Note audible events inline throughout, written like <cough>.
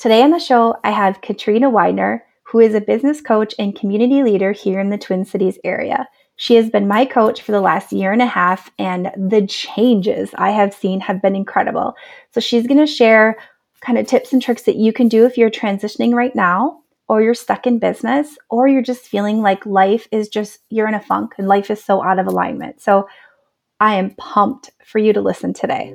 Today on the show, I have Katrina Widener, who is a business coach and community leader here in the Twin Cities area. She has been my coach for the last year and a half, and the changes I have seen have been incredible. So, she's going to share kind of tips and tricks that you can do if you're transitioning right now, or you're stuck in business, or you're just feeling like life is just, you're in a funk and life is so out of alignment. So, I am pumped for you to listen today.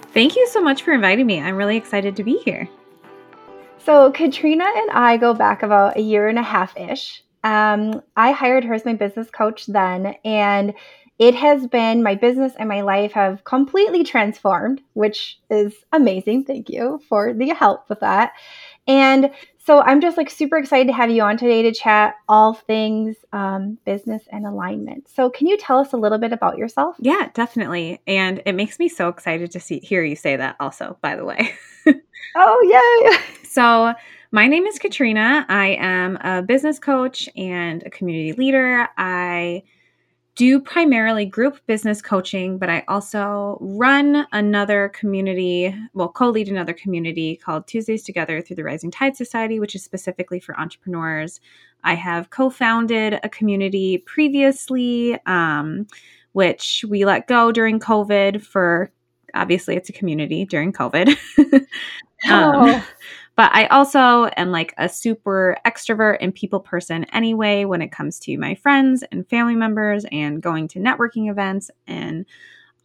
Thank you so much for inviting me. I'm really excited to be here. So, Katrina and I go back about a year and a half ish. Um, I hired her as my business coach then, and it has been my business and my life have completely transformed, which is amazing. Thank you for the help with that. And so I'm just like super excited to have you on today to chat all things um, business and alignment. So can you tell us a little bit about yourself? Yeah, definitely. And it makes me so excited to see hear you say that also, by the way. <laughs> oh, yay. So my name is Katrina. I am a business coach and a community leader. I do primarily group business coaching, but I also run another community, well, co lead another community called Tuesdays Together through the Rising Tide Society, which is specifically for entrepreneurs. I have co founded a community previously, um, which we let go during COVID for obviously it's a community during COVID. <laughs> um, oh. But I also am like a super extrovert and people person anyway when it comes to my friends and family members and going to networking events and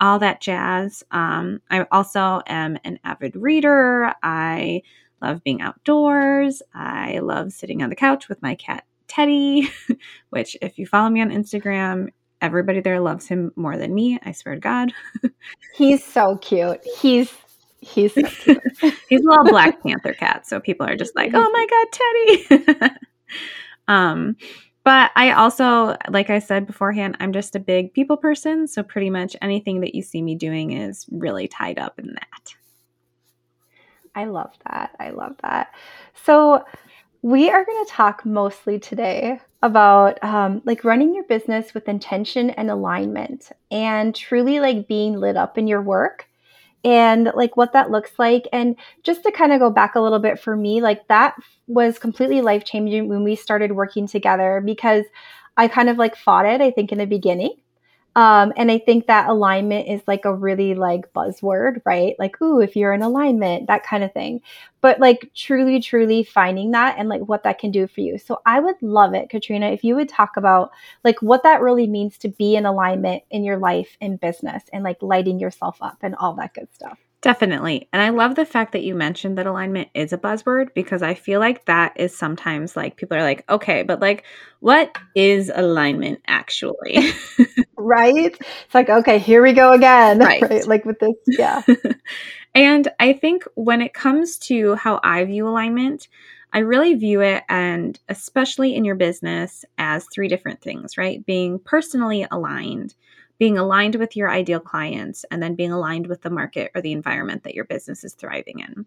all that jazz. Um, I also am an avid reader. I love being outdoors. I love sitting on the couch with my cat Teddy, <laughs> which, if you follow me on Instagram, everybody there loves him more than me. I swear to God. <laughs> He's so cute. He's He's. <laughs> He's a little Black Panther cat, so people are just like, "Oh my god, Teddy!" <laughs> um, but I also, like I said beforehand, I'm just a big people person, so pretty much anything that you see me doing is really tied up in that. I love that. I love that. So, we are going to talk mostly today about um, like running your business with intention and alignment and truly like being lit up in your work and like what that looks like. And just to kind of go back a little bit for me, like that was completely life changing when we started working together because I kind of like fought it, I think, in the beginning. Um, and I think that alignment is like a really like buzzword, right? Like, ooh, if you're in alignment, that kind of thing. But like truly, truly finding that and like what that can do for you. So I would love it, Katrina, if you would talk about like what that really means to be in alignment in your life and business and like lighting yourself up and all that good stuff. Definitely. And I love the fact that you mentioned that alignment is a buzzword because I feel like that is sometimes like people are like, okay, but like, what is alignment actually? <laughs> right? It's like, okay, here we go again. <laughs> Right. right? Like with this, yeah. <laughs> and I think when it comes to how I view alignment, I really view it, and especially in your business, as three different things, right? Being personally aligned being aligned with your ideal clients and then being aligned with the market or the environment that your business is thriving in.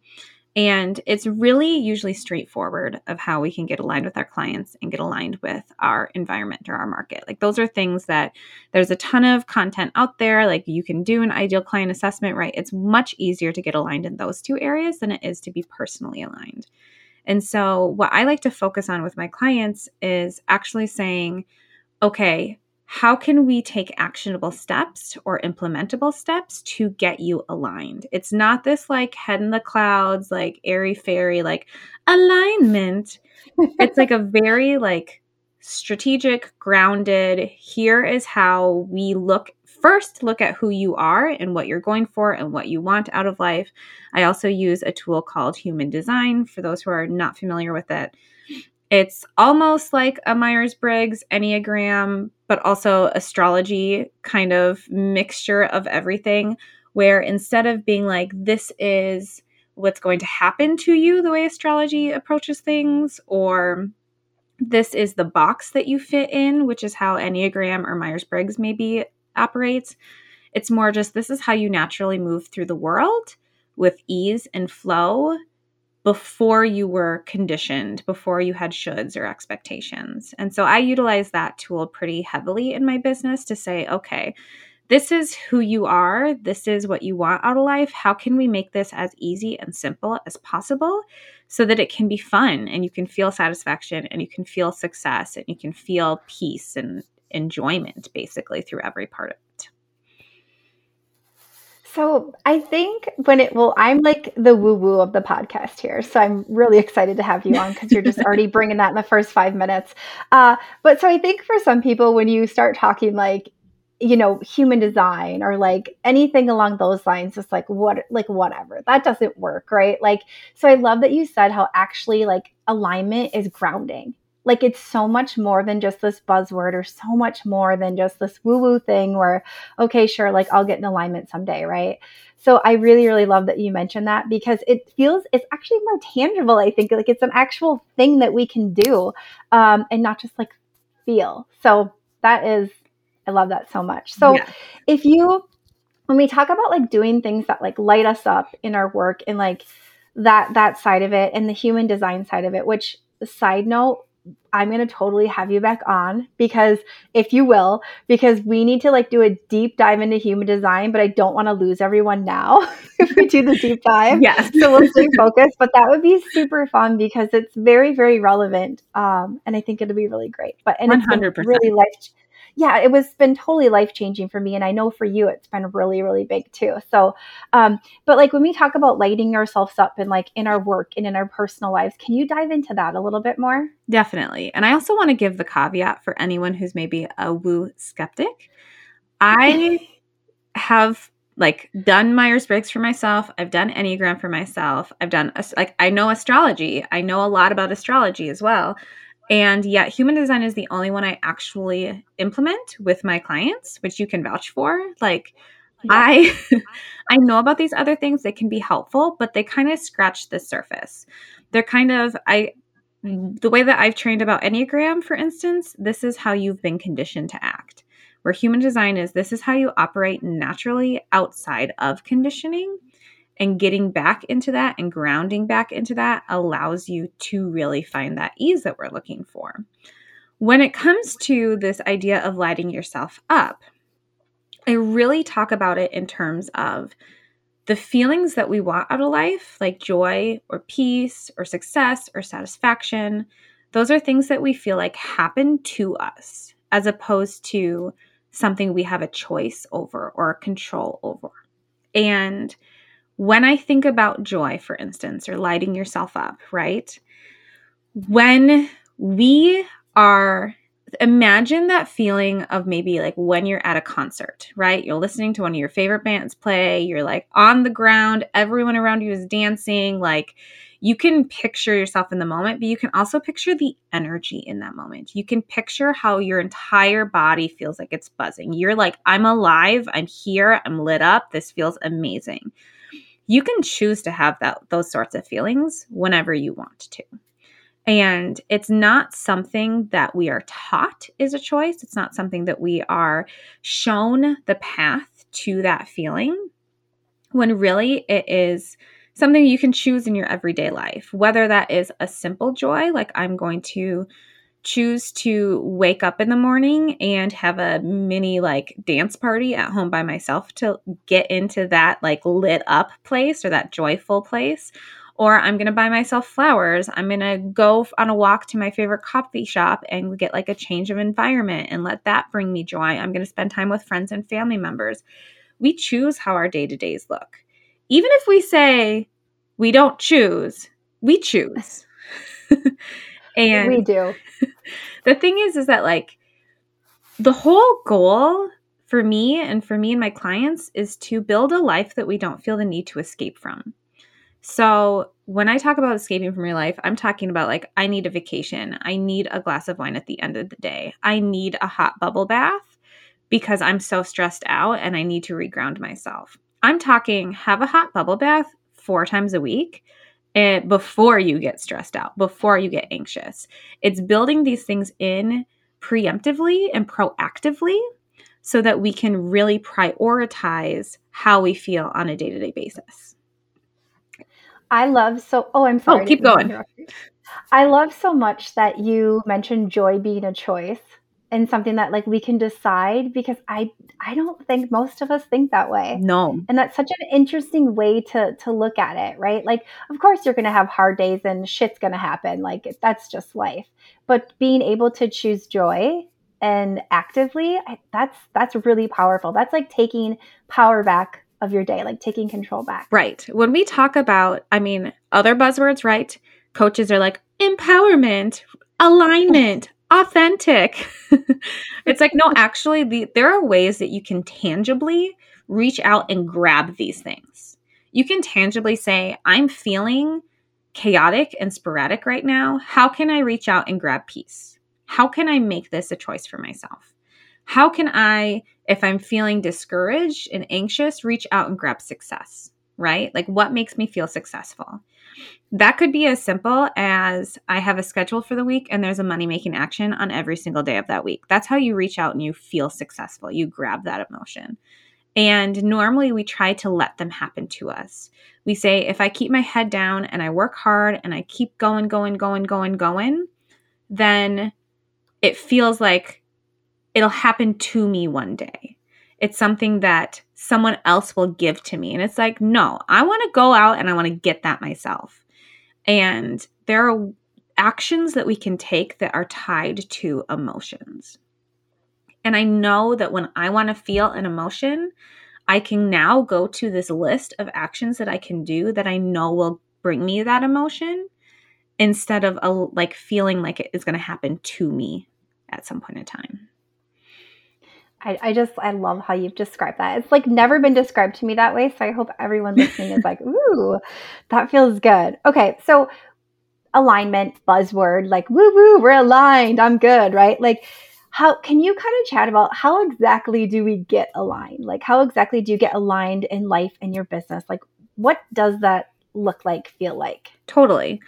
And it's really usually straightforward of how we can get aligned with our clients and get aligned with our environment or our market. Like those are things that there's a ton of content out there. Like you can do an ideal client assessment, right? It's much easier to get aligned in those two areas than it is to be personally aligned. And so, what I like to focus on with my clients is actually saying, okay, how can we take actionable steps or implementable steps to get you aligned? It's not this like head in the clouds, like airy fairy, like alignment. it's like a <laughs> very like strategic, grounded, here is how we look first look at who you are and what you're going for and what you want out of life. I also use a tool called Human Design for those who are not familiar with it. It's almost like a Myers Briggs Enneagram, but also astrology kind of mixture of everything, where instead of being like, this is what's going to happen to you the way astrology approaches things, or this is the box that you fit in, which is how Enneagram or Myers Briggs maybe operates. It's more just this is how you naturally move through the world with ease and flow before you were conditioned, before you had shoulds or expectations. And so I utilize that tool pretty heavily in my business to say, okay, this is who you are. This is what you want out of life. How can we make this as easy and simple as possible so that it can be fun and you can feel satisfaction and you can feel success and you can feel peace and enjoyment basically through every part of? So I think when it well, I'm like the woo woo of the podcast here. So I'm really excited to have you on because you're just <laughs> already bringing that in the first five minutes. Uh, but so I think for some people, when you start talking like, you know, human design or like anything along those lines, just like what, like whatever, that doesn't work, right? Like, so I love that you said how actually like alignment is grounding like it's so much more than just this buzzword or so much more than just this woo woo thing where, okay, sure, like I'll get in alignment someday, right? So I really, really love that you mentioned that because it feels it's actually more tangible. I think like it's an actual thing that we can do, um, and not just like feel. So that is, I love that so much. So yeah. if you, when we talk about like doing things that like light us up in our work and like that that side of it and the human design side of it, which side note I'm going to totally have you back on because if you will, because we need to like do a deep dive into human design, but I don't want to lose everyone now <laughs> if we do the deep <laughs> dive. Yes. so we'll stay focused, but that would be super fun because it's very, very relevant. Um, and I think it'll be really great. But and 100%. it's really life yeah, it was been totally life changing for me. And I know for you, it's been really, really big too. So, um, but like when we talk about lighting ourselves up and like in our work and in our personal lives, can you dive into that a little bit more? Definitely. And I also want to give the caveat for anyone who's maybe a woo skeptic. I <laughs> have like done Myers Briggs for myself. I've done Enneagram for myself. I've done like I know astrology. I know a lot about astrology as well. And yet, human design is the only one I actually implement with my clients, which you can vouch for. Like, yeah. I <laughs> I know about these other things they can be helpful, but they kind of scratch the surface. They're kind of I the way that I've trained about Enneagram, for instance, this is how you've been conditioned to act. Where human design is this is how you operate naturally outside of conditioning. And getting back into that and grounding back into that allows you to really find that ease that we're looking for. When it comes to this idea of lighting yourself up, I really talk about it in terms of the feelings that we want out of life, like joy or peace or success or satisfaction. Those are things that we feel like happen to us as opposed to something we have a choice over or control over. And when I think about joy, for instance, or lighting yourself up, right? When we are, imagine that feeling of maybe like when you're at a concert, right? You're listening to one of your favorite bands play, you're like on the ground, everyone around you is dancing, like, you can picture yourself in the moment, but you can also picture the energy in that moment. You can picture how your entire body feels like it's buzzing. You're like, I'm alive, I'm here, I'm lit up, this feels amazing you can choose to have that those sorts of feelings whenever you want to. And it's not something that we are taught is a choice. It's not something that we are shown the path to that feeling when really it is something you can choose in your everyday life, whether that is a simple joy, like I'm going to choose to wake up in the morning and have a mini like dance party at home by myself to get into that like lit up place or that joyful place or I'm going to buy myself flowers. I'm going to go on a walk to my favorite coffee shop and get like a change of environment and let that bring me joy. I'm going to spend time with friends and family members. We choose how our day to days look. Even if we say we don't choose, we choose. <laughs> and we do. <laughs> the thing is, is that like the whole goal for me and for me and my clients is to build a life that we don't feel the need to escape from. So, when I talk about escaping from your life, I'm talking about like, I need a vacation. I need a glass of wine at the end of the day. I need a hot bubble bath because I'm so stressed out and I need to reground myself. I'm talking have a hot bubble bath four times a week and before you get stressed out, before you get anxious. It's building these things in preemptively and proactively so that we can really prioritize how we feel on a day to day basis. I love so. Oh, I'm oh, sorry. Oh, keep going. I love so much that you mentioned joy being a choice and something that like we can decide because I I don't think most of us think that way. No. And that's such an interesting way to to look at it, right? Like of course you're to have hard days and shit's to happen. Like that's just life. But being able to choose joy and actively, that's that's really powerful. That's like taking power back of your day, like taking control back. Right. When we talk about, I mean, other buzzwords, right? Coaches are like empowerment, alignment, authentic. <laughs> it's like, no, <laughs> actually, the, there are ways that you can tangibly reach out and grab these things. You can tangibly say, I'm feeling chaotic and sporadic right now. How can I reach out and grab peace? How can I make this a choice for myself? How can I, if I'm feeling discouraged and anxious, reach out and grab success, right? Like what makes me feel successful? That could be as simple as I have a schedule for the week and there's a money making action on every single day of that week. That's how you reach out and you feel successful. You grab that emotion. And normally we try to let them happen to us. We say, if I keep my head down and I work hard and I keep going, going, going, going, going, then it feels like it'll happen to me one day. It's something that someone else will give to me. And it's like, no, I want to go out and I want to get that myself. And there are actions that we can take that are tied to emotions. And I know that when I want to feel an emotion, I can now go to this list of actions that I can do that I know will bring me that emotion instead of a, like feeling like it is going to happen to me at some point in time. I, I just I love how you've described that. It's like never been described to me that way. So I hope everyone <laughs> listening is like, ooh, that feels good. Okay, so alignment buzzword, like woo woo, we're aligned, I'm good, right? Like how can you kind of chat about how exactly do we get aligned? Like how exactly do you get aligned in life and your business? Like what does that look like, feel like? Totally.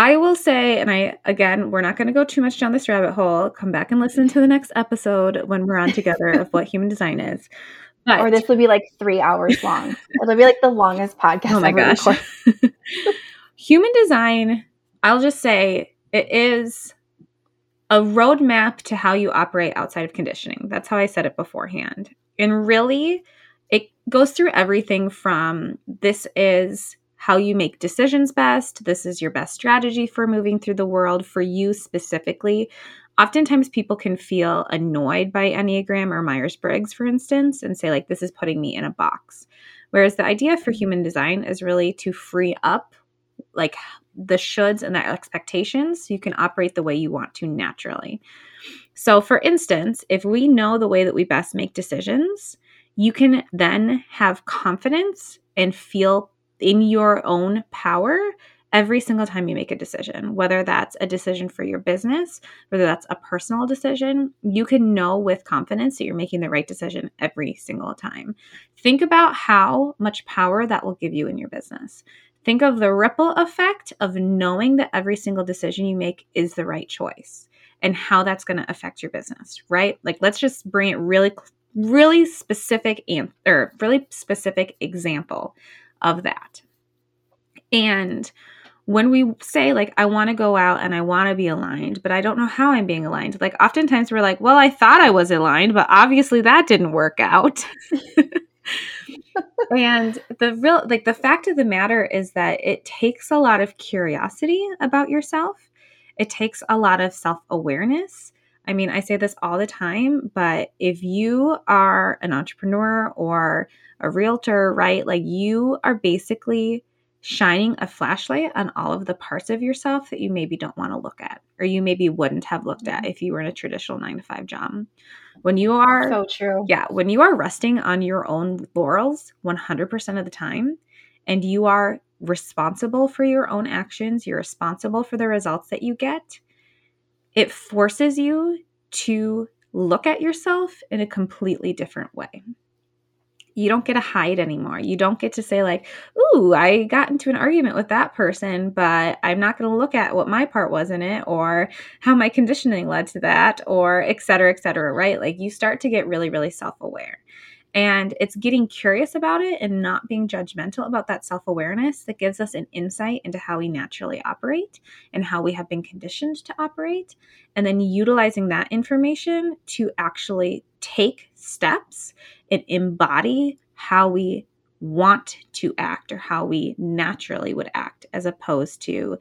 I will say, and I again, we're not going to go too much down this rabbit hole. Come back and listen to the next episode when we're on together of what human design is. But, or this will be like three hours long. It'll be like the longest podcast. Oh my gosh! <laughs> human design. I'll just say it is a roadmap to how you operate outside of conditioning. That's how I said it beforehand. And really, it goes through everything from this is how you make decisions best. This is your best strategy for moving through the world for you specifically. Oftentimes, people can feel annoyed by Enneagram or Myers Briggs, for instance, and say, like, this is putting me in a box. Whereas the idea for mm-hmm. human design is really to free up, like, the shoulds and the expectations so you can operate the way you want to naturally. So, for instance, if we know the way that we best make decisions, you can then have confidence and feel in your own power every single time you make a decision, whether that's a decision for your business, whether that's a personal decision, you can know with confidence that you're making the right decision every single time. Think about how much power that will give you in your business. Think of the ripple effect of knowing that every single decision you make is the right choice and how that's going to affect your business, right? Like let's just bring it really really specific and or really specific example of that. And when we say like i want to go out and i want to be aligned but i don't know how i'm being aligned like oftentimes we're like well i thought i was aligned but obviously that didn't work out <laughs> and the real like the fact of the matter is that it takes a lot of curiosity about yourself. It takes a lot of self-awareness. I mean, I say this all the time, but if you are an entrepreneur or a realtor, right? Like you are basically shining a flashlight on all of the parts of yourself that you maybe don't want to look at or you maybe wouldn't have looked at mm-hmm. if you were in a traditional 9 to 5 job. When you are So true. Yeah, when you are resting on your own laurels 100% of the time and you are responsible for your own actions, you're responsible for the results that you get, it forces you to look at yourself in a completely different way you don't get to hide anymore. You don't get to say, like, ooh, I got into an argument with that person, but I'm not going to look at what my part was in it or how my conditioning led to that or et cetera, et cetera, right? Like you start to get really, really self aware. And it's getting curious about it and not being judgmental about that self awareness that gives us an insight into how we naturally operate and how we have been conditioned to operate. And then utilizing that information to actually take steps and embody how we want to act or how we naturally would act, as opposed to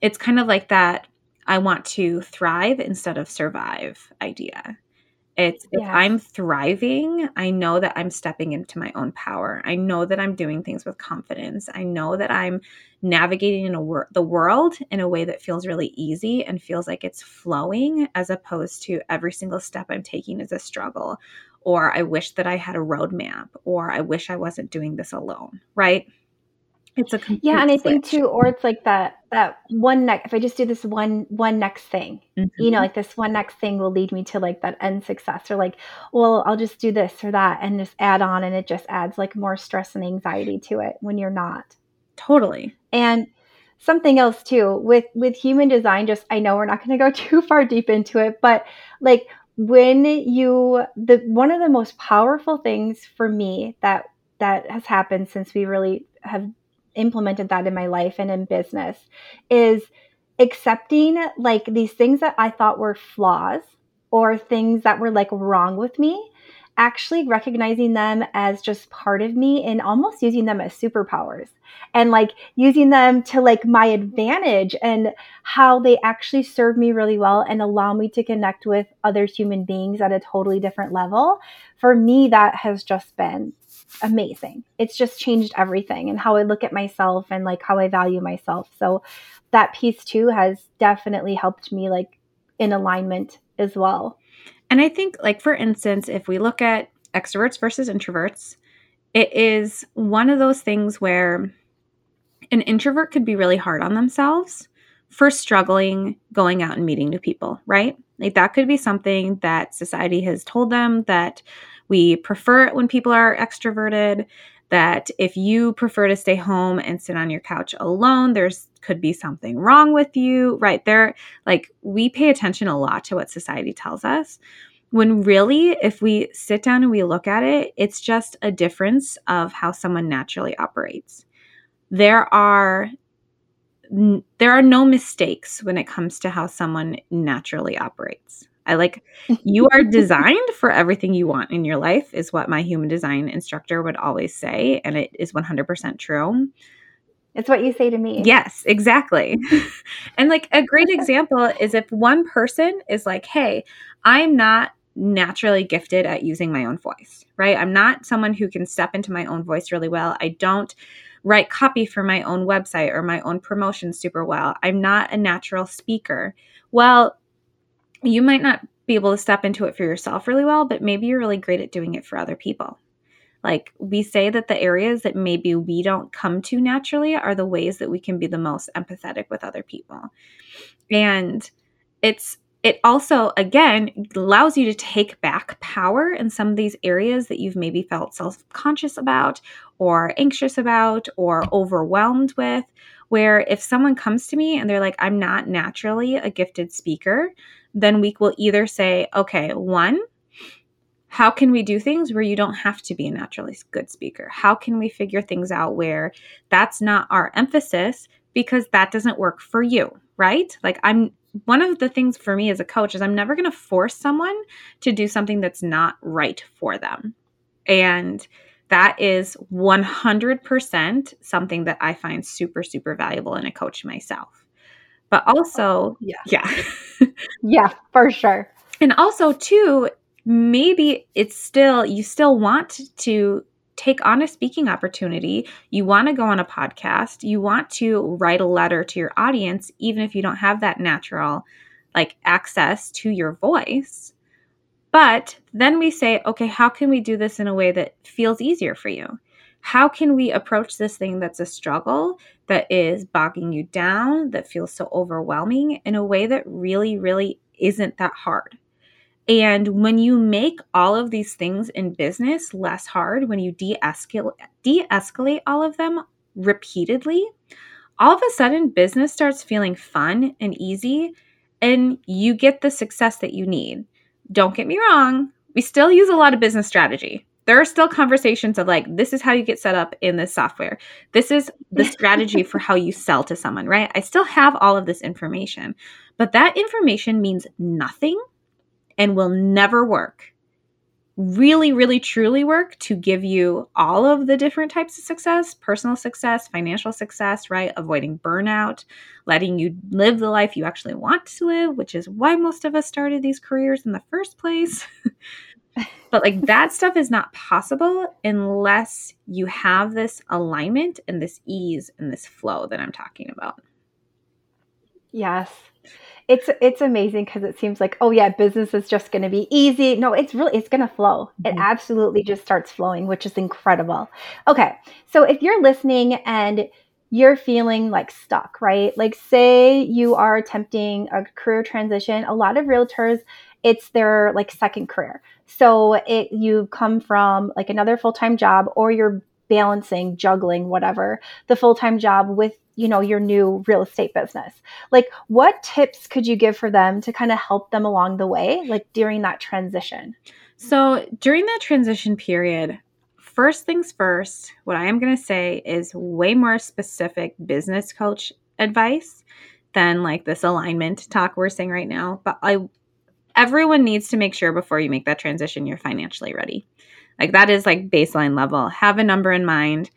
it's kind of like that I want to thrive instead of survive idea. It's if I'm thriving, I know that I'm stepping into my own power. I know that I'm doing things with confidence. I know that I'm navigating in a wor- the world in a way that feels really easy and feels like it's flowing as opposed to every single step I'm taking is a struggle or I wish that I had a roadmap or I wish I wasn't doing this alone, right? It's a yeah, and I think too, or it's like that that one next. If I just do this one one next thing, mm-hmm. you know, like this one next thing will lead me to like that end success, or like, well, I'll just do this or that, and just add on, and it just adds like more stress and anxiety to it when you're not totally. And something else too with with human design, just I know we're not going to go <laughs> too far deep into it, but like when you the one of the most powerful things for me that that has happened since we really have implemented that in my life and in business is accepting like these things that I thought were flaws or things that were like wrong with me, actually recognizing them as just part of me and almost using them as superpowers and like using them to like my advantage and how they actually serve me really well and allow me to connect with other human beings at a totally different level. For me, that has just been amazing. It's just changed everything and how I look at myself and like how I value myself. So that piece too has definitely helped me like in alignment as well. And I think like for instance, if we look at extroverts versus introverts, it is one of those things where an introvert could be really hard on themselves for struggling going out and meeting new people, right? Like that could be something that society has told them that we prefer it when people are extroverted, that if you prefer to stay home and sit on your couch alone, there's could be something wrong with you, right? There like we pay attention a lot to what society tells us. When really, if we sit down and we look at it, it's just a difference of how someone naturally operates. There are there are no mistakes when it comes to how someone naturally operates. I like you are designed for everything you want in your life, is what my human design instructor would always say. And it is 100% true. It's what you say to me. Yes, exactly. <laughs> and like a great <laughs> example is if one person is like, hey, I'm not naturally gifted at using my own voice, right? I'm not someone who can step into my own voice really well. I don't write copy for my own website or my own promotion super well. I'm not a natural speaker. Well, you might not be able to step into it for yourself really well, but maybe you're really great at doing it for other people. Like we say that the areas that maybe we don't come to naturally are the ways that we can be the most empathetic with other people. And it's it also again allows you to take back power in some of these areas that you've maybe felt self-conscious about or anxious about or overwhelmed with where if someone comes to me and they're like I'm not naturally a gifted speaker then we will either say, okay, one, how can we do things where you don't have to be a naturally good speaker? How can we figure things out where that's not our emphasis because that doesn't work for you, right? Like, I'm one of the things for me as a coach is I'm never going to force someone to do something that's not right for them. And That is 100% something that I find super, super valuable in a coach myself. But also, yeah. Yeah. <laughs> yeah, for sure. And also, too, maybe it's still, you still want to take on a speaking opportunity. You want to go on a podcast. You want to write a letter to your audience, even if you don't have that natural like access to your voice. But then we say, okay, how can we do this in a way that feels easier for you? How can we approach this thing that's a struggle, that is bogging you down, that feels so overwhelming in a way that really, really isn't that hard? And when you make all of these things in business less hard, when you de escalate all of them repeatedly, all of a sudden business starts feeling fun and easy and you get the success that you need. Don't get me wrong, we still use a lot of business strategy. There are still conversations of like, this is how you get set up in this software. This is the <laughs> strategy for how you sell to someone, right? I still have all of this information, but that information means nothing and will never work really, really, truly work to give you all of the different types of success personal success, financial success, right? Avoiding burnout, letting you live the life you actually want to live, which is why most of us started these careers in the first place. <laughs> but like that stuff is not possible unless you have this alignment and this ease and this flow that I'm talking about. Yes. It's it's amazing because it seems like oh yeah business is just going to be easy. No it's really it's going to flow mm-hmm. it absolutely just starts flowing which is incredible. Okay. So if you're listening and you're feeling like stuck right? Like say you are attempting a career transition a lot of realtors it's their like second career so it you come from like another full-time job or you're balancing juggling whatever the full-time job with you know your new real estate business. Like what tips could you give for them to kind of help them along the way like during that transition? So during that transition period first things first what i am going to say is way more specific business coach advice than like this alignment talk we're saying right now but i everyone needs to make sure before you make that transition you're financially ready like that is like baseline level have a number in mind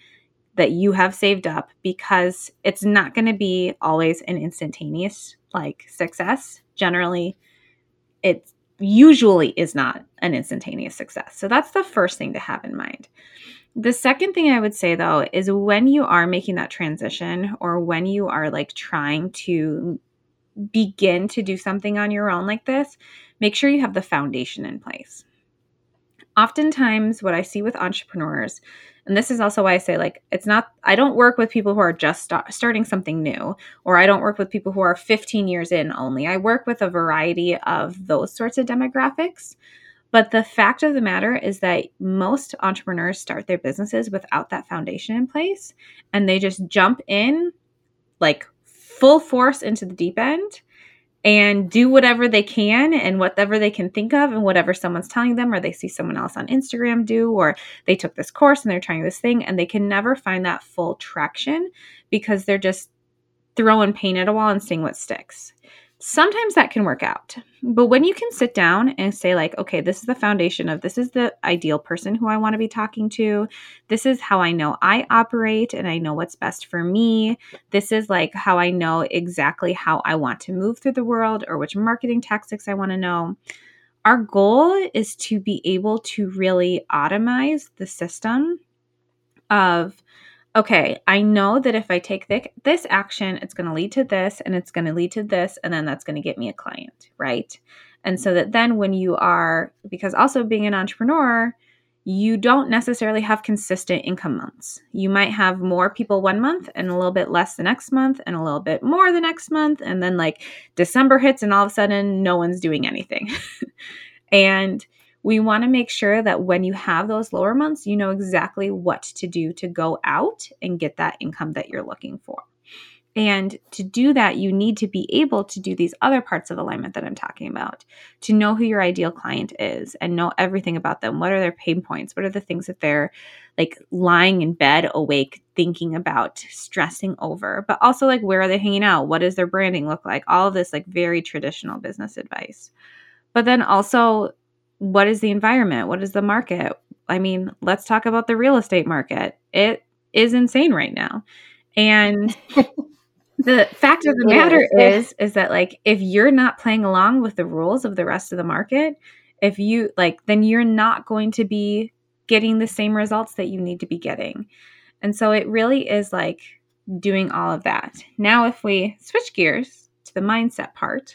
that you have saved up because it's not going to be always an instantaneous like success. Generally, it usually is not an instantaneous success. So that's the first thing to have in mind. The second thing I would say though is when you are making that transition or when you are like trying to begin to do something on your own like this, make sure you have the foundation in place. Oftentimes, what I see with entrepreneurs and this is also why I say, like, it's not, I don't work with people who are just start, starting something new, or I don't work with people who are 15 years in only. I work with a variety of those sorts of demographics. But the fact of the matter is that most entrepreneurs start their businesses without that foundation in place and they just jump in like full force into the deep end and do whatever they can and whatever they can think of and whatever someone's telling them or they see someone else on Instagram do or they took this course and they're trying this thing and they can never find that full traction because they're just throwing paint at a wall and seeing what sticks sometimes that can work out. But when you can sit down and say, like, okay, this is the foundation of this is the ideal person who I want to be talking to. This is how I know I operate and I know what's best for me. This is like how I know exactly how I want to move through the world or which marketing tactics I want to know. Our goal is to be able to really automize the system of okay, I know that if I take th- this action, it's going to lead to this and it's going to lead to this, and then that's going to get me a client, right? And so that then when you are, because also being an entrepreneur, you don't necessarily have consistent income months. You might have more people one month and a little bit less the next month and a little bit more the next month. And then like December hits and all of a sudden no one's doing anything. <laughs> and we want to make sure that when you have those lower months, you know exactly what to do to go out and get that income that you're looking for. And to do that, you need to be able to do these other parts of alignment that I'm talking about, to know who your ideal client is and know everything about them. What are their pain points? What are the things that they're like lying in bed awake thinking about, stressing over? But also, like, where are they hanging out? What does their branding look like? All of this, like, very traditional business advice. But then also, what is the environment? What is the market? I mean, let's talk about the real estate market. It is insane right now. And <laughs> the fact of the matter is. is that like if you're not playing along with the rules of the rest of the market, if you like then you're not going to be getting the same results that you need to be getting. And so it really is like doing all of that. Now if we switch gears to the mindset part,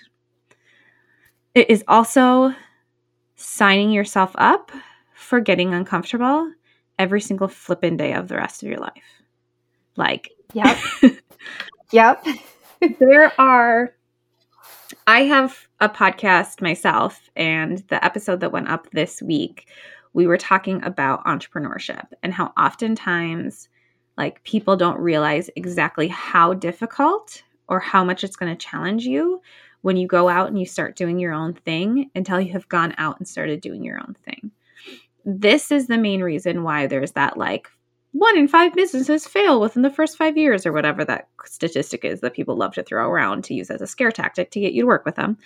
it is also signing yourself up for getting uncomfortable every single flippin' day of the rest of your life. Like, yep. <laughs> yep. there are, I have a podcast myself, and the episode that went up this week, we were talking about entrepreneurship and how oftentimes, like, people don't realize exactly how difficult or how much it's going to challenge you when you go out and you start doing your own thing until you have gone out and started doing your own thing. This is the main reason why there's that like one in five businesses fail within the first five years, or whatever that statistic is that people love to throw around to use as a scare tactic to get you to work with them.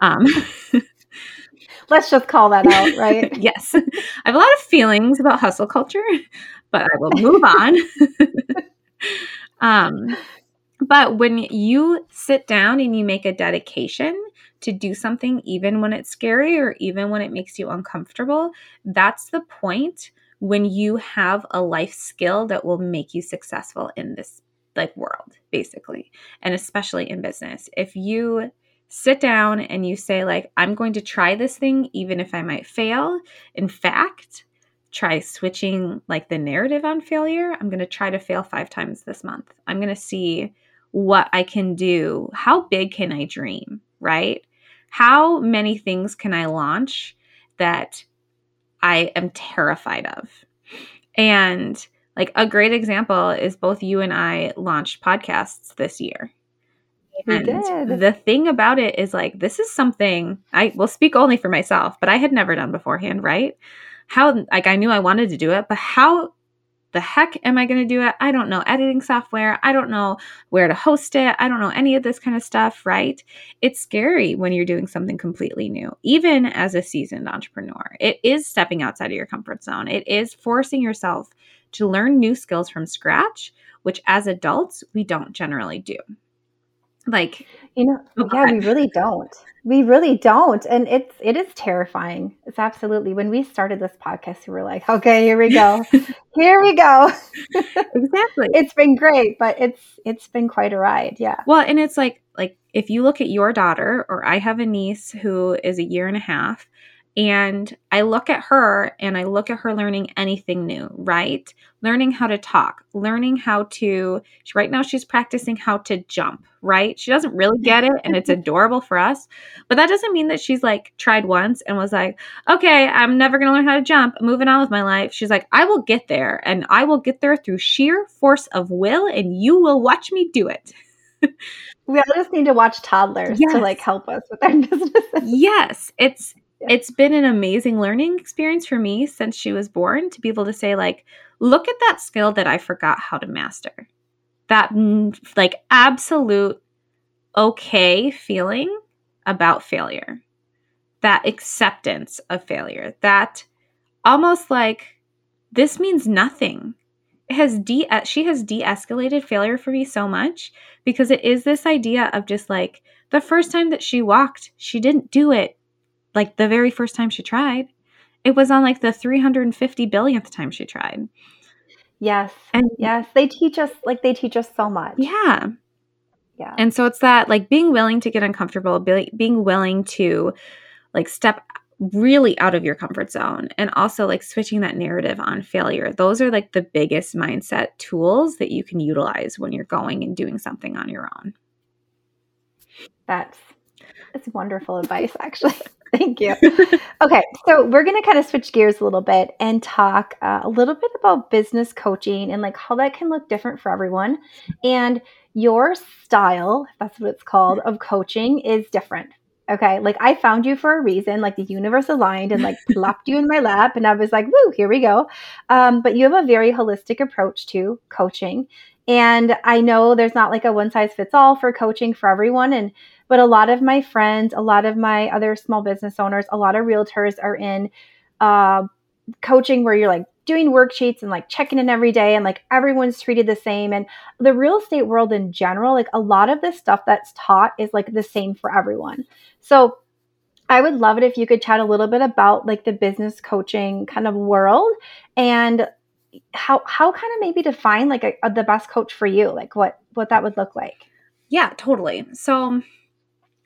Um, <laughs> Let's just call that out, right? <laughs> yes. I have a lot of feelings about hustle culture, but I will move on. <laughs> um, but when you sit down and you make a dedication to do something, even when it's scary or even when it makes you uncomfortable, that's the point when you have a life skill that will make you successful in this like world basically and especially in business. If you sit down and you say like i'm going to try this thing even if i might fail in fact try switching like the narrative on failure. I'm going to try to fail 5 times this month. I'm going to see what I can do. How big can I dream, right? How many things can I launch that I am terrified of? And like a great example is both you and I launched podcasts this year. We did. the thing about it is like this is something I will speak only for myself, but I had never done beforehand, right? How like I knew I wanted to do it, but how the heck am I going to do it? I don't know editing software. I don't know where to host it. I don't know any of this kind of stuff, right? It's scary when you're doing something completely new, even as a seasoned entrepreneur. It is stepping outside of your comfort zone, it is forcing yourself to learn new skills from scratch, which as adults, we don't generally do. Like, you know, oh, yeah, we really don't. We really don't. And it's it is terrifying. It's absolutely when we started this podcast, we were like, okay, here we go. <laughs> here we go. <laughs> exactly. It's been great, but it's it's been quite a ride. Yeah. Well, and it's like like if you look at your daughter, or I have a niece who is a year and a half, and I look at her and I look at her learning anything new, right? Learning how to talk, learning how to, right now she's practicing how to jump, right? She doesn't really get it and it's <laughs> adorable for us. But that doesn't mean that she's like tried once and was like, okay, I'm never going to learn how to jump, moving on with my life. She's like, I will get there and I will get there through sheer force of will and you will watch me do it. we all just need to watch toddlers yes. to like help us with our <laughs> businesses. Yes, it's it's been an amazing learning experience for me since she was born to be able to say like look at that skill that i forgot how to master. That like absolute okay feeling about failure. That acceptance of failure. That almost like this means nothing. It has de uh, she has de-escalated failure for me so much because it is this idea of just like the first time that she walked she didn't do it like the very first time she tried. It was on like the 350 billionth time she tried. Yes. And yes, they teach us like they teach us so much. Yeah. Yeah. And so it's that like being willing to get uncomfortable, being willing to like step really out of your comfort zone and also like switching that narrative on failure. Those are like the biggest mindset tools that you can utilize when you're going and doing something on your own. That's that's wonderful advice actually. <laughs> Thank you. okay, so we're going to kind of switch gears a little bit and talk uh, a little bit about business coaching and like how that can look different for everyone. And your style, that's what it's called, of coaching is different. Okay, like I found you for a reason. Like the universe aligned and like plopped you in my lap, and I was like, "Woo, here we go." Um, but you have a very holistic approach to coaching, and I know there's not like a one size fits all for coaching for everyone. And but a lot of my friends, a lot of my other small business owners, a lot of realtors are in uh, coaching where you're like doing worksheets and like checking in every day and like everyone's treated the same. And the real estate world in general like a lot of the stuff that's taught is like the same for everyone. So i would love it if you could chat a little bit about like the business coaching kind of world and how how kind of maybe define like a, a, the best coach for you like what what that would look like. Yeah totally. So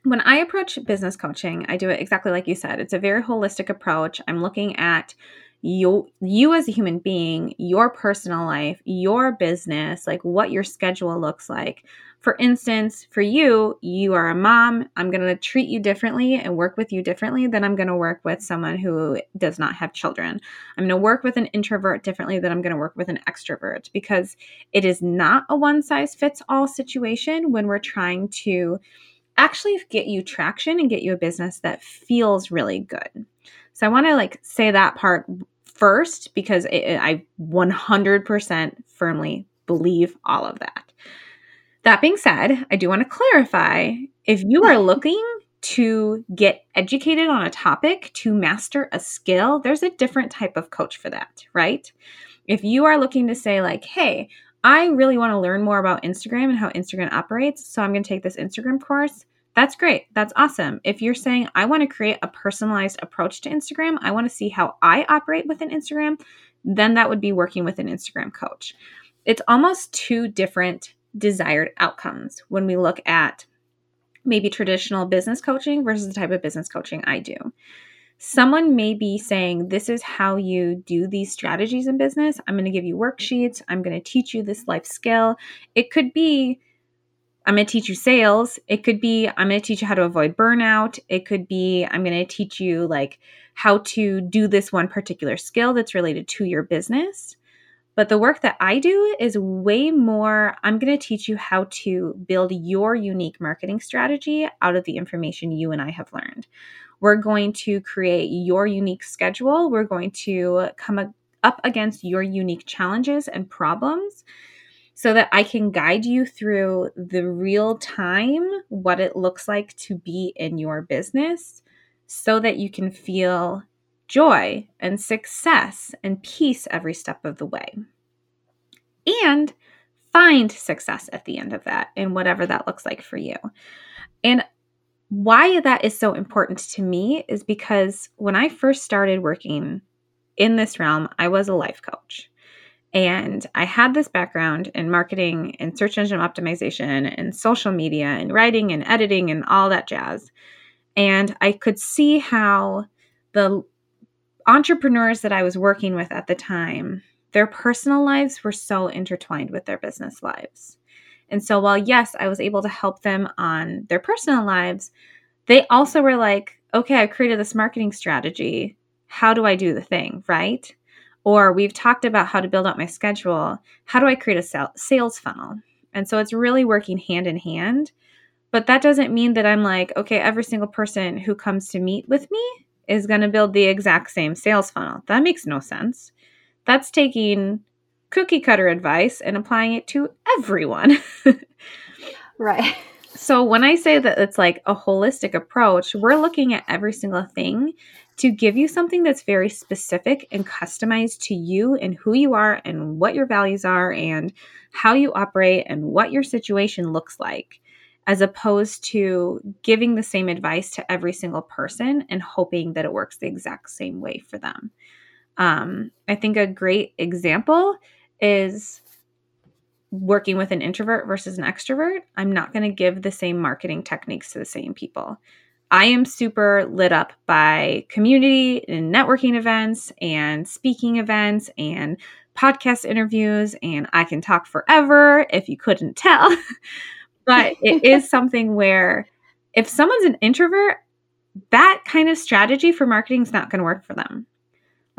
when i approach business coaching i do it exactly like you said. It's a very holistic approach. I'm looking at you you as a human being your personal life your business like what your schedule looks like. For instance for you you are a mom. I'm going to treat you differently and work with you differently than i'm going to work with someone who does not have children. I'm going to work with an introvert differently than i'm going to work with an extrovert because it is not a one size fits all situation when we're trying to actually get you traction and get you a business that feels really good so I want to like say that part first because it, I 100% firmly believe all of that. That being said, I do want to clarify if you are <laughs> looking to get educated on a topic, to master a skill, there's a different type of coach for that, right? If you are looking to say, like, hey, I really want to learn more about Instagram and how Instagram operates, so I'm going to take this Instagram course, that's great. That's awesome. If you're saying, I want to create a personalized approach to Instagram, I want to see how I operate within Instagram, then that would be working with an Instagram coach. It's almost two different desired outcomes when we look at maybe traditional business coaching versus the type of business coaching I do. Someone may be saying, This is how you do these strategies in business. I'm going to give you worksheets. I'm going to teach you this life skill. It could be, I'm going to teach you sales. It could be I'm going to teach you how to avoid burnout. It could be I'm going to teach you like how to do this one particular skill that's related to your business. But the work that I do is way more I'm going to teach you how to build your unique marketing strategy out of the information you and I have learned. We're going to create your unique schedule. We're going to come up against your unique challenges and problems so that I can guide you through the real time what it looks like to be in your business so that you can feel joy and success and peace every step of the way. And find success at the end of that in whatever that looks like for you. And why that is so important to me is because when I first started working in this realm, I was a life coach. And I had this background in marketing and search engine optimization and social media and writing and editing and all that jazz. And I could see how the entrepreneurs that I was working with at the time, their personal lives were so intertwined with their business lives. And so while yes, I was able to help them on their personal lives, they also were like, okay, I've created this marketing strategy. How do I do the thing, right? Or we've talked about how to build out my schedule. How do I create a sales funnel? And so it's really working hand in hand. But that doesn't mean that I'm like, okay, every single person who comes to meet with me is going to build the exact same sales funnel. That makes no sense. That's taking cookie cutter advice and applying it to everyone. <laughs> right. So when I say that it's like a holistic approach, we're looking at every single thing to give you something that's very specific and customized to you and who you are and what your values are and how you operate and what your situation looks like, as opposed to giving the same advice to every single person and hoping that it works the exact same way for them. Um, I think a great example is working with an introvert versus an extrovert. I'm not going to give the same marketing techniques to the same people. I am super lit up by community and networking events and speaking events and podcast interviews, and I can talk forever if you couldn't tell. <laughs> but it <laughs> is something where if someone's an introvert, that kind of strategy for marketing is not going to work for them.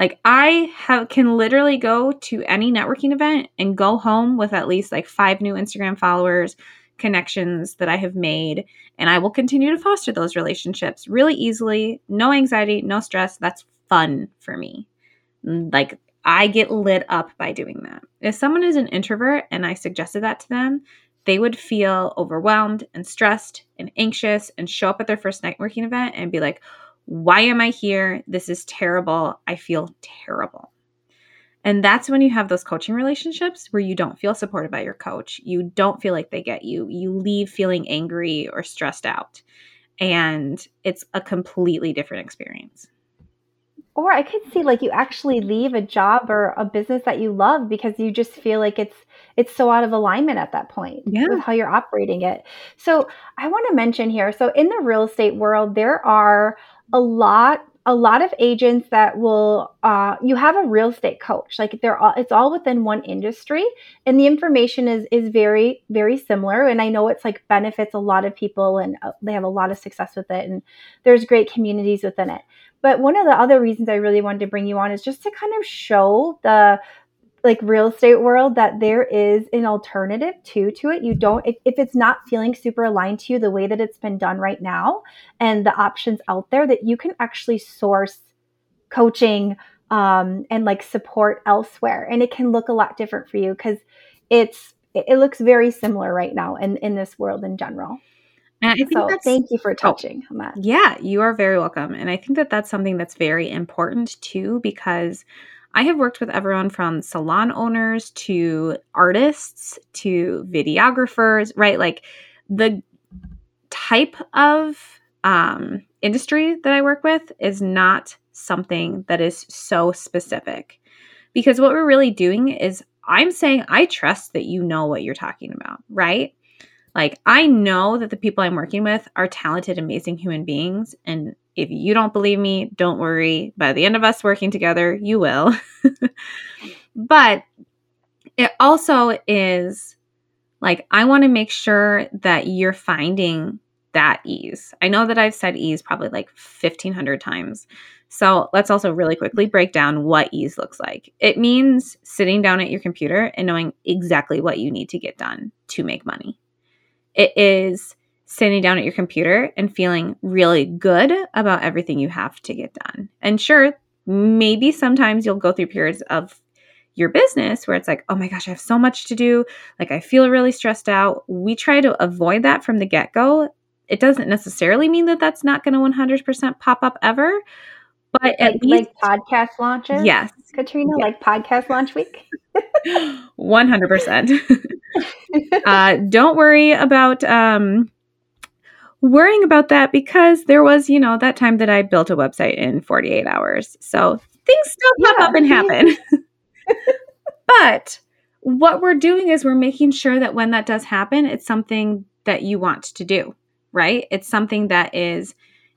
Like I have can literally go to any networking event and go home with at least like five new Instagram followers, connections that I have made. And I will continue to foster those relationships really easily. No anxiety, no stress. That's fun for me. Mm, like, I get lit up by doing that. If someone is an introvert and I suggested that to them, they would feel overwhelmed and stressed and anxious and show up at their first networking event and be like, Why am I here? This is terrible. I feel terrible. And that's when you have those coaching relationships where you don't feel supported by your coach. You don't feel like they get you. You leave feeling angry or stressed out. And it's a completely different experience. Or I could see like you actually leave a job or a business that you love because you just feel like it's it's so out of alignment at that point yeah. with how you're operating it. So I want to mention here, so in the real estate world, there are a lot a lot of agents that will uh, you have a real estate coach. Like they're all it's all within one industry and the information is is very very similar. And i know it's like benefits a lot of people and uh, they have a lot of success with it and there's great communities within it. But one of the other reasons i really wanted to bring you on is just to kind of show the like real estate world that there is an alternative too to it you don't if, if it's not feeling super aligned to you the way that it's been done right now and the options out there that you can actually source coaching um, and like support elsewhere and it can look a lot different for you because it's it looks very similar right now in in this world in general and I think so thank you for oh, touching oh, on that. Yeah, you are very welcome. And I think that that's something that's very important too, because I have worked with everyone from salon owners to artists to videographers, right? Like the type of um, industry that I work with is not something that is so specific. Because what we're really doing is I'm saying I trust that you know what you're talking about, right? Like I know that the people I'm working with are talented, amazing human beings. And if you don't believe me, don't worry. By the end of us working together, you will. <laughs> but it also is like, I want to make sure that you're finding that ease. I know that I've said ease probably like 1500 times. So let's also really quickly break down what ease looks like. It means sitting down at your computer and knowing exactly what you need to get done to make money. It is sitting down at your computer and feeling really good about everything you have to get done. And sure, maybe sometimes you'll go through periods of your business where it's like, oh my gosh, I have so much to do. Like, I feel really stressed out. We try to avoid that from the get go. It doesn't necessarily mean that that's not going to 100% pop up ever. But like, at least, like podcast launches? Yes. Katrina, yes. like podcast launch week? 100%. <laughs> uh, don't worry about um, worrying about that because there was, you know, that time that I built a website in 48 hours. So things still pop yeah. up and happen. <laughs> but what we're doing is we're making sure that when that does happen, it's something that you want to do, right? It's something that is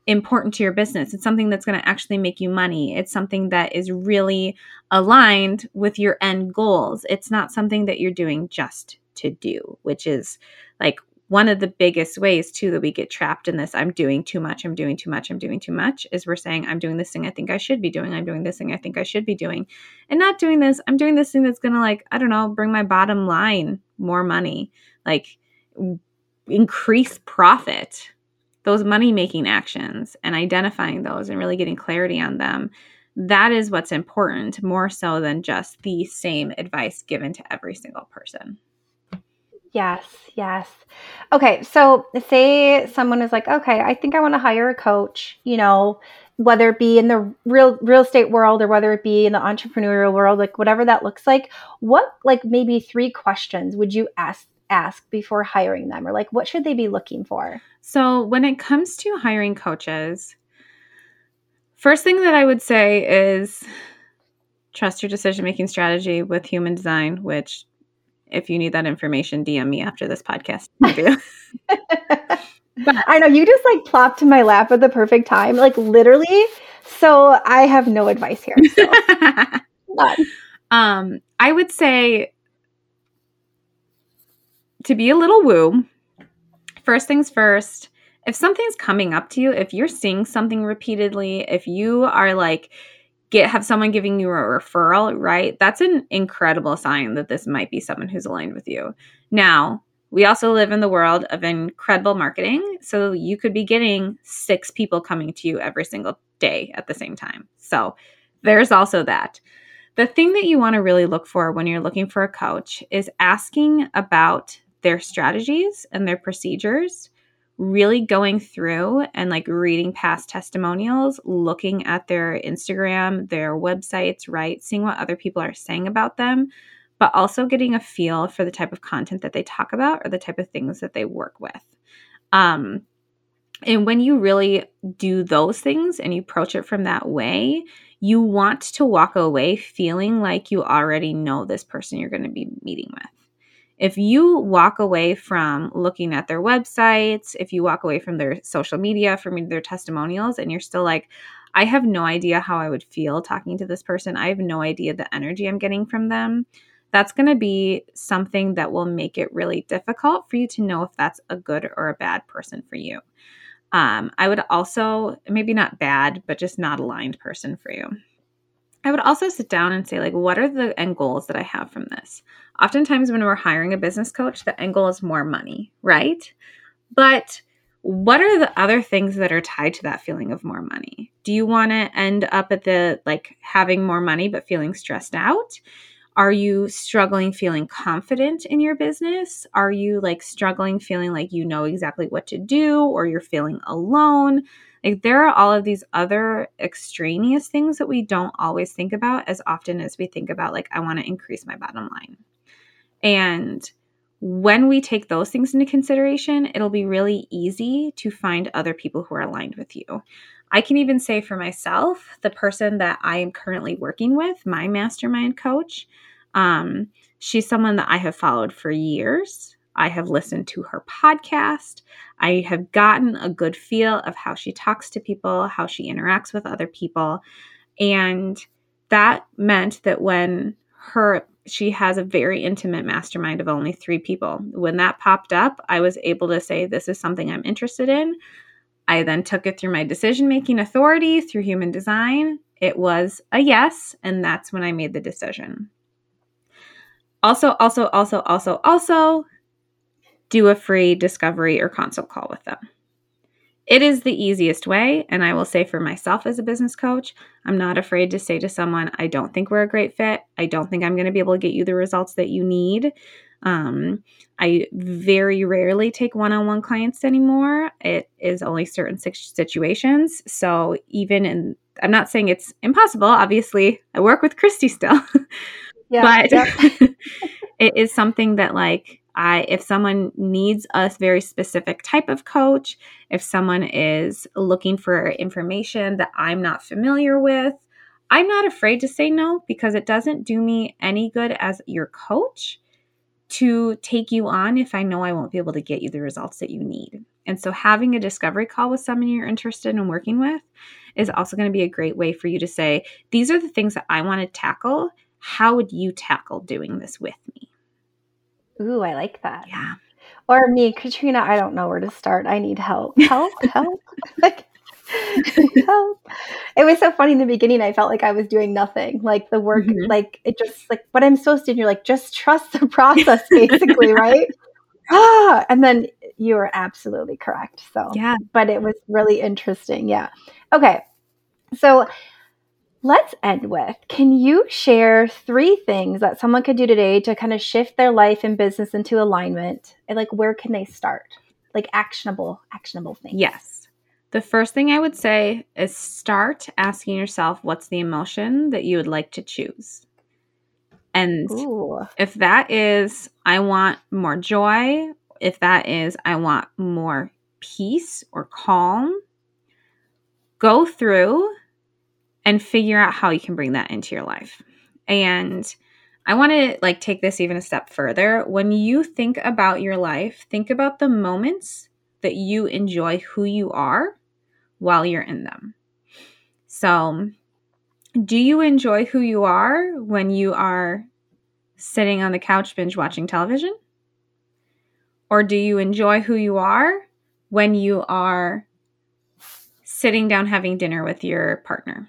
important to your business. It's something that's going to actually make you money. It's something that is really aligned with your end goals. It's not something that you're doing just to do, which is like one of the biggest ways too that we get trapped in this i'm doing too much i'm doing too much i'm doing too much is we're saying i'm doing this thing i think i should be doing i'm doing this thing i think i should be doing and not doing this i'm doing this thing that's gonna like i don't know bring my bottom line more money like increase profit those money making actions and identifying those and really getting clarity on them that is what's important more so than just the same advice given to every single person Yes, yes. Okay, so say someone is like, okay, I think I want to hire a coach, you know, whether it be in the real real estate world or whether it be in the entrepreneurial world, like whatever that looks like, what like maybe three questions would you ask ask before hiring them or like what should they be looking for? So, when it comes to hiring coaches, first thing that I would say is trust your decision making strategy with human design, which if you need that information, DM me after this podcast <laughs> but I know you just like plopped in my lap at the perfect time, like literally. So I have no advice here. So. <laughs> um, I would say to be a little woo. First things first. If something's coming up to you, if you're seeing something repeatedly, if you are like get have someone giving you a referral, right? That's an incredible sign that this might be someone who's aligned with you. Now, we also live in the world of incredible marketing, so you could be getting six people coming to you every single day at the same time. So, there's also that. The thing that you want to really look for when you're looking for a coach is asking about their strategies and their procedures really going through and like reading past testimonials, looking at their Instagram, their websites, right? Seeing what other people are saying about them, but also getting a feel for the type of content that they talk about or the type of things that they work with. Um, and when you really do those things and you approach it from that way, you want to walk away feeling like you already know this person you're going to be meeting with. If you walk away from looking at their websites, if you walk away from their social media, from their testimonials, and you're still like, I have no idea how I would feel talking to this person, I have no idea the energy I'm getting from them, that's going to be something that will make it really difficult for you to know if that's a good or a bad person for you. Um, I would also, maybe not bad, but just not aligned person for you. I would also sit down and say, like, what are the end goals that I have from this? Oftentimes, when we're hiring a business coach, the end goal is more money, right? But what are the other things that are tied to that feeling of more money? Do you want to end up at the like having more money but feeling stressed out? Are you struggling feeling confident in your business? Are you like struggling feeling like you know exactly what to do or you're feeling alone? Like there are all of these other extraneous things that we don't always think about as often as we think about like I want to increase my bottom line. And when we take those things into consideration, it'll be really easy to find other people who are aligned with you. I can even say for myself, the person that I am currently working with, my mastermind coach, um, she's someone that I have followed for years. I have listened to her podcast. I have gotten a good feel of how she talks to people, how she interacts with other people. And that meant that when her she has a very intimate mastermind of only three people. When that popped up, I was able to say, This is something I'm interested in. I then took it through my decision making authority through human design. It was a yes, and that's when I made the decision. Also, also, also, also, also do a free discovery or consult call with them. It is the easiest way. And I will say for myself as a business coach, I'm not afraid to say to someone, I don't think we're a great fit. I don't think I'm going to be able to get you the results that you need. Um, I very rarely take one on one clients anymore. It is only certain situations. So even in, I'm not saying it's impossible. Obviously, I work with Christy still. <laughs> Yeah, but yeah. <laughs> it is something that, like, I, if someone needs a very specific type of coach, if someone is looking for information that I'm not familiar with, I'm not afraid to say no because it doesn't do me any good as your coach to take you on if I know I won't be able to get you the results that you need. And so, having a discovery call with someone you're interested in working with is also going to be a great way for you to say, These are the things that I want to tackle. How would you tackle doing this with me? Ooh, I like that. Yeah. Or me, Katrina, I don't know where to start. I need help. <laughs> Help, help. <laughs> like, help. It was so funny in the beginning. I felt like I was doing nothing. Like the work, mm-hmm. like it just like what I'm supposed to do. You're like, just trust the <laughs> process, basically, right? ah, and then you were absolutely correct. So yeah, but it was really interesting. Yeah. Okay. So let's end with can you share three things that someone could do today to kind of shift their life and business into alignment? And like where can they start? Like actionable, actionable things. Yes. The first thing I would say is start asking yourself what's the emotion that you would like to choose. And Ooh. if that is, I want more joy, if that is, I want more peace or calm, go through and figure out how you can bring that into your life. And I want to like take this even a step further. When you think about your life, think about the moments that you enjoy who you are while you're in them. So, do you enjoy who you are when you are sitting on the couch binge watching television? Or do you enjoy who you are when you are sitting down having dinner with your partner?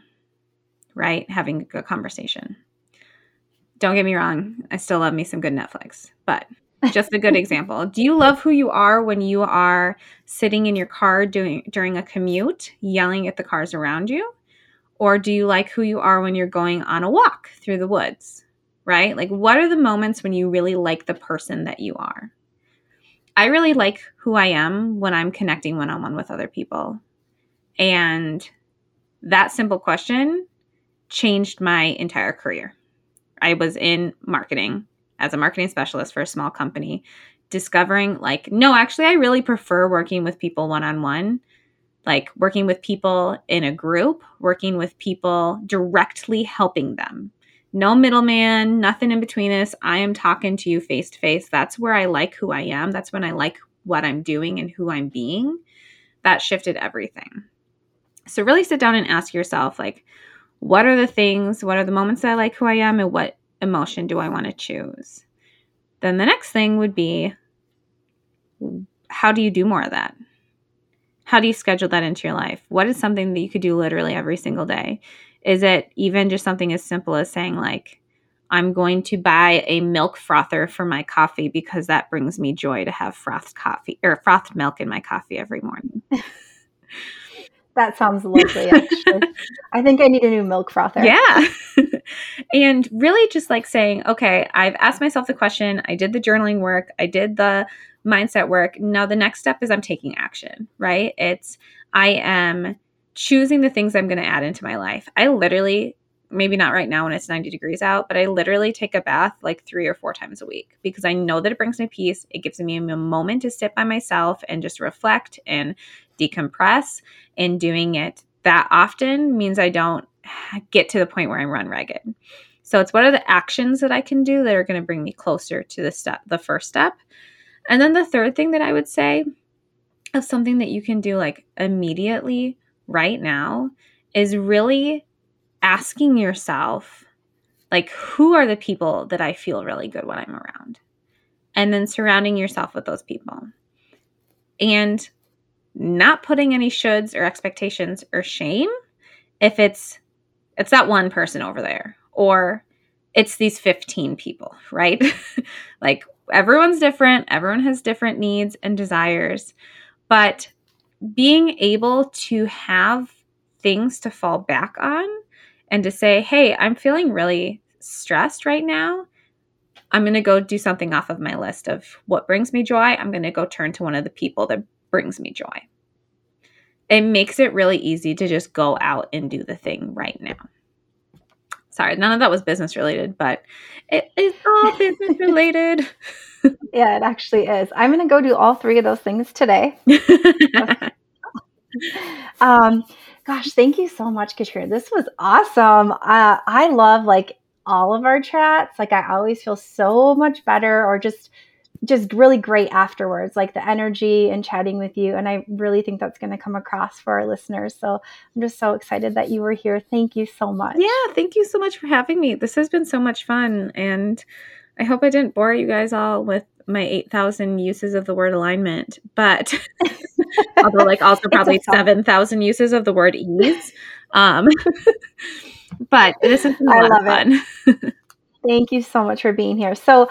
Right? Having a good conversation. Don't get me wrong, I still love me some good Netflix, but <laughs> just a good example. Do you love who you are when you are sitting in your car doing during a commute, yelling at the cars around you? Or do you like who you are when you're going on a walk through the woods? Right? Like what are the moments when you really like the person that you are? I really like who I am when I'm connecting one on one with other people. And that simple question changed my entire career. I was in marketing as a marketing specialist for a small company, discovering like, no, actually, I really prefer working with people one on one, like working with people in a group, working with people directly helping them. No middleman, nothing in between us. I am talking to you face to face. That's where I like who I am. That's when I like what I'm doing and who I'm being. That shifted everything. So, really sit down and ask yourself, like, what are the things, what are the moments that I like who I am, and what emotion do I want to choose? Then the next thing would be how do you do more of that? How do you schedule that into your life? What is something that you could do literally every single day? Is it even just something as simple as saying, like, I'm going to buy a milk frother for my coffee because that brings me joy to have frothed coffee or frothed milk in my coffee every morning. <laughs> That sounds lovely, actually. <laughs> I think I need a new milk frother. Yeah. <laughs> and really just like saying, okay, I've asked myself the question, I did the journaling work, I did the mindset work. Now the next step is I'm taking action, right? It's I am choosing the things I'm going to add into my life. I literally maybe not right now when it's 90 degrees out, but I literally take a bath like three or four times a week because I know that it brings me peace. It gives me a moment to sit by myself and just reflect and decompress. And doing it that often means I don't get to the point where I'm run ragged. So it's what are the actions that I can do that are going to bring me closer to the step, the first step. And then the third thing that I would say of something that you can do like immediately right now is really asking yourself, like, who are the people that I feel really good when I'm around? And then surrounding yourself with those people. And not putting any shoulds or expectations or shame if it's it's that one person over there or it's these 15 people, right? <laughs> like everyone's different, everyone has different needs and desires, but being able to have things to fall back on and to say, hey, I'm feeling really stressed right now. I'm going to go do something off of my list of what brings me joy. I'm going to go turn to one of the people that brings me joy. It makes it really easy to just go out and do the thing right now. Sorry, none of that was business related, but it is all <laughs> business related. yeah, it actually is. I'm going to go do all three of those things today. <laughs> um, Gosh, thank you so much, Katrina. This was awesome. Uh, I love like all of our chats. Like I always feel so much better or just just really great afterwards, like the energy and chatting with you. And I really think that's going to come across for our listeners. So I'm just so excited that you were here. Thank you so much. Yeah, thank you so much for having me. This has been so much fun. And I hope I didn't bore you guys all with my 8,000 uses of the word alignment, but <laughs> although like also probably 7,000 uses of the word ease. Um, <laughs> but this is a lot of fun. <laughs> Thank you so much for being here. So,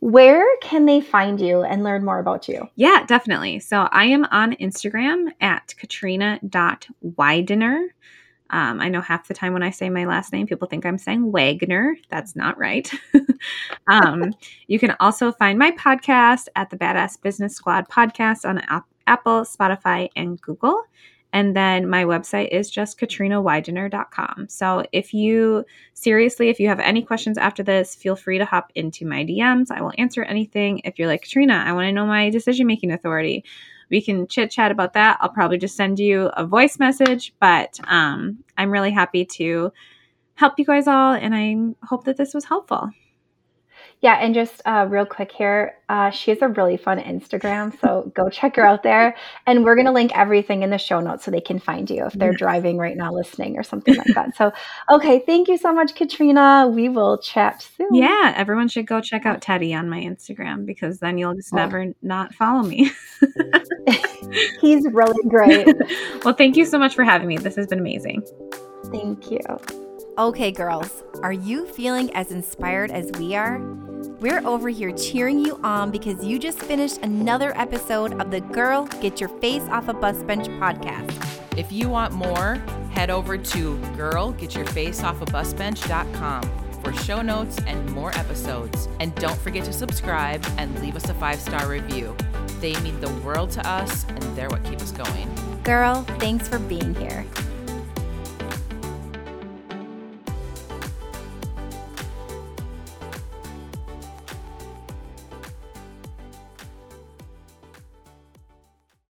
where can they find you and learn more about you? Yeah, definitely. So I am on Instagram at katrina.widener. Um, I know half the time when I say my last name, people think I'm saying Wagner. That's not right. <laughs> um, you can also find my podcast at the Badass Business Squad podcast on Apple, Spotify, and Google. And then my website is just katrinawidener.com. So if you seriously, if you have any questions after this, feel free to hop into my DMs. I will answer anything. If you're like, Katrina, I want to know my decision making authority we can chit chat about that. I'll probably just send you a voice message, but um, I'm really happy to help you guys all, and I hope that this was helpful. Yeah, and just uh, real quick here, uh, she has a really fun Instagram, so <laughs> go check her out there. And we're gonna link everything in the show notes so they can find you if they're driving right now, listening or something like that. So, okay, thank you so much, Katrina. We will chat soon. Yeah, everyone should go check out Teddy on my Instagram because then you'll just oh. never not follow me. <laughs> He's really great. <laughs> well, thank you so much for having me. This has been amazing. Thank you. Okay, girls, are you feeling as inspired as we are? We're over here cheering you on because you just finished another episode of the Girl Get Your Face Off a Bus Bench podcast. If you want more, head over to girlgetyourfaceoffabusbench.com for show notes and more episodes. And don't forget to subscribe and leave us a five star review. They mean the world to us, and they're what keep us going. Girl, thanks for being here.